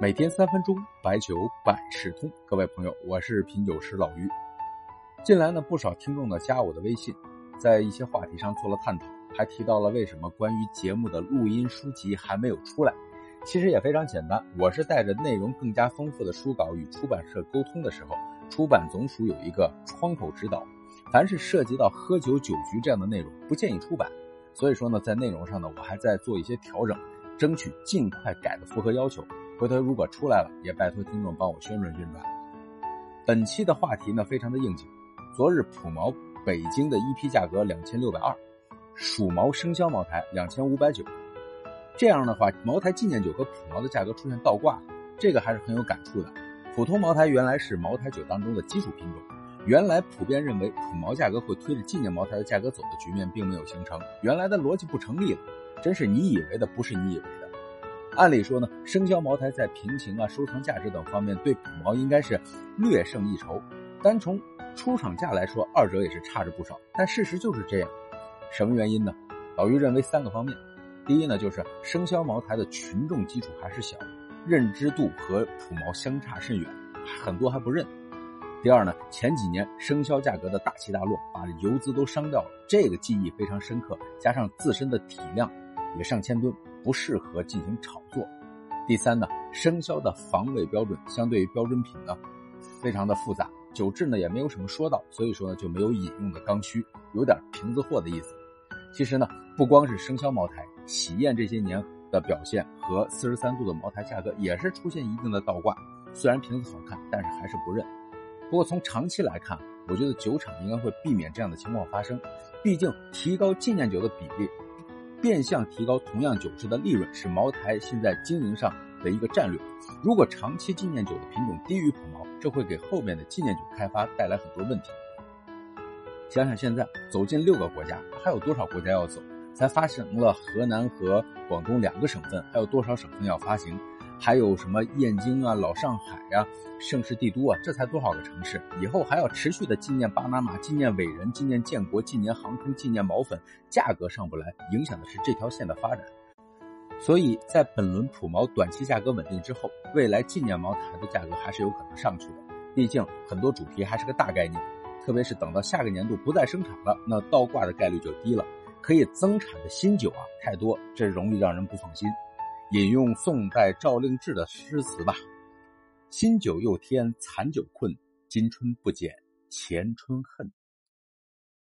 每天三分钟，白酒百事通。各位朋友，我是品酒师老于。近来呢，不少听众呢加我的微信，在一些话题上做了探讨，还提到了为什么关于节目的录音书籍还没有出来。其实也非常简单，我是带着内容更加丰富的书稿与出版社沟通的时候，出版总署有一个窗口指导，凡是涉及到喝酒酒局这样的内容，不建议出版。所以说呢，在内容上呢，我还在做一些调整，争取尽快改的符合要求。回头如果出来了，也拜托听众帮我宣传宣传。本期的话题呢，非常的应景。昨日普茅北京的一批价格两千六百二，蜀茅生肖茅台两千五百九。这样的话，茅台纪念酒和普茅的价格出现倒挂，这个还是很有感触的。普通茅台原来是茅台酒当中的基础品种，原来普遍认为普茅价格会推着纪念茅台的价格走的局面并没有形成，原来的逻辑不成立了。真是你以为的不是你以为的。按理说呢，生肖茅台在平型啊、收藏价值等方面对普茅应该是略胜一筹。单从出厂价来说，二者也是差着不少。但事实就是这样，什么原因呢？老于认为三个方面。第一呢，就是生肖茅台的群众基础还是小，认知度和普茅相差甚远，很多还不认。第二呢，前几年生肖价格的大起大落，把游资都伤掉了，这个记忆非常深刻。加上自身的体量也上千吨。不适合进行炒作。第三呢，生肖的防伪标准相对于标准品呢，非常的复杂，酒质呢也没有什么说道，所以说呢就没有引用的刚需，有点瓶子货的意思。其实呢，不光是生肖茅台，喜宴这些年的表现和四十三度的茅台价格也是出现一定的倒挂。虽然瓶子好看，但是还是不认。不过从长期来看，我觉得酒厂应该会避免这样的情况发生，毕竟提高纪念酒的比例。变相提高同样酒质的利润，是茅台现在经营上的一个战略。如果长期纪念酒的品种低于普茅，这会给后面的纪念酒开发带来很多问题。想想现在走进六个国家，还有多少国家要走？才发行了河南和广东两个省份，还有多少省份要发行？还有什么燕京啊、老上海呀、盛世帝都啊，这才多少个城市？以后还要持续的纪念巴拿马、纪念伟人、纪念建国、纪念航空、纪念毛粉，价格上不来，影响的是这条线的发展。所以在本轮普茅短期价格稳定之后，未来纪念茅台的价格还是有可能上去的。毕竟很多主题还是个大概念，特别是等到下个年度不再生产了，那倒挂的概率就低了。可以增产的新酒啊太多，这容易让人不放心。引用宋代赵令志的诗词吧：“新酒又添残酒困，今春不减前春恨。”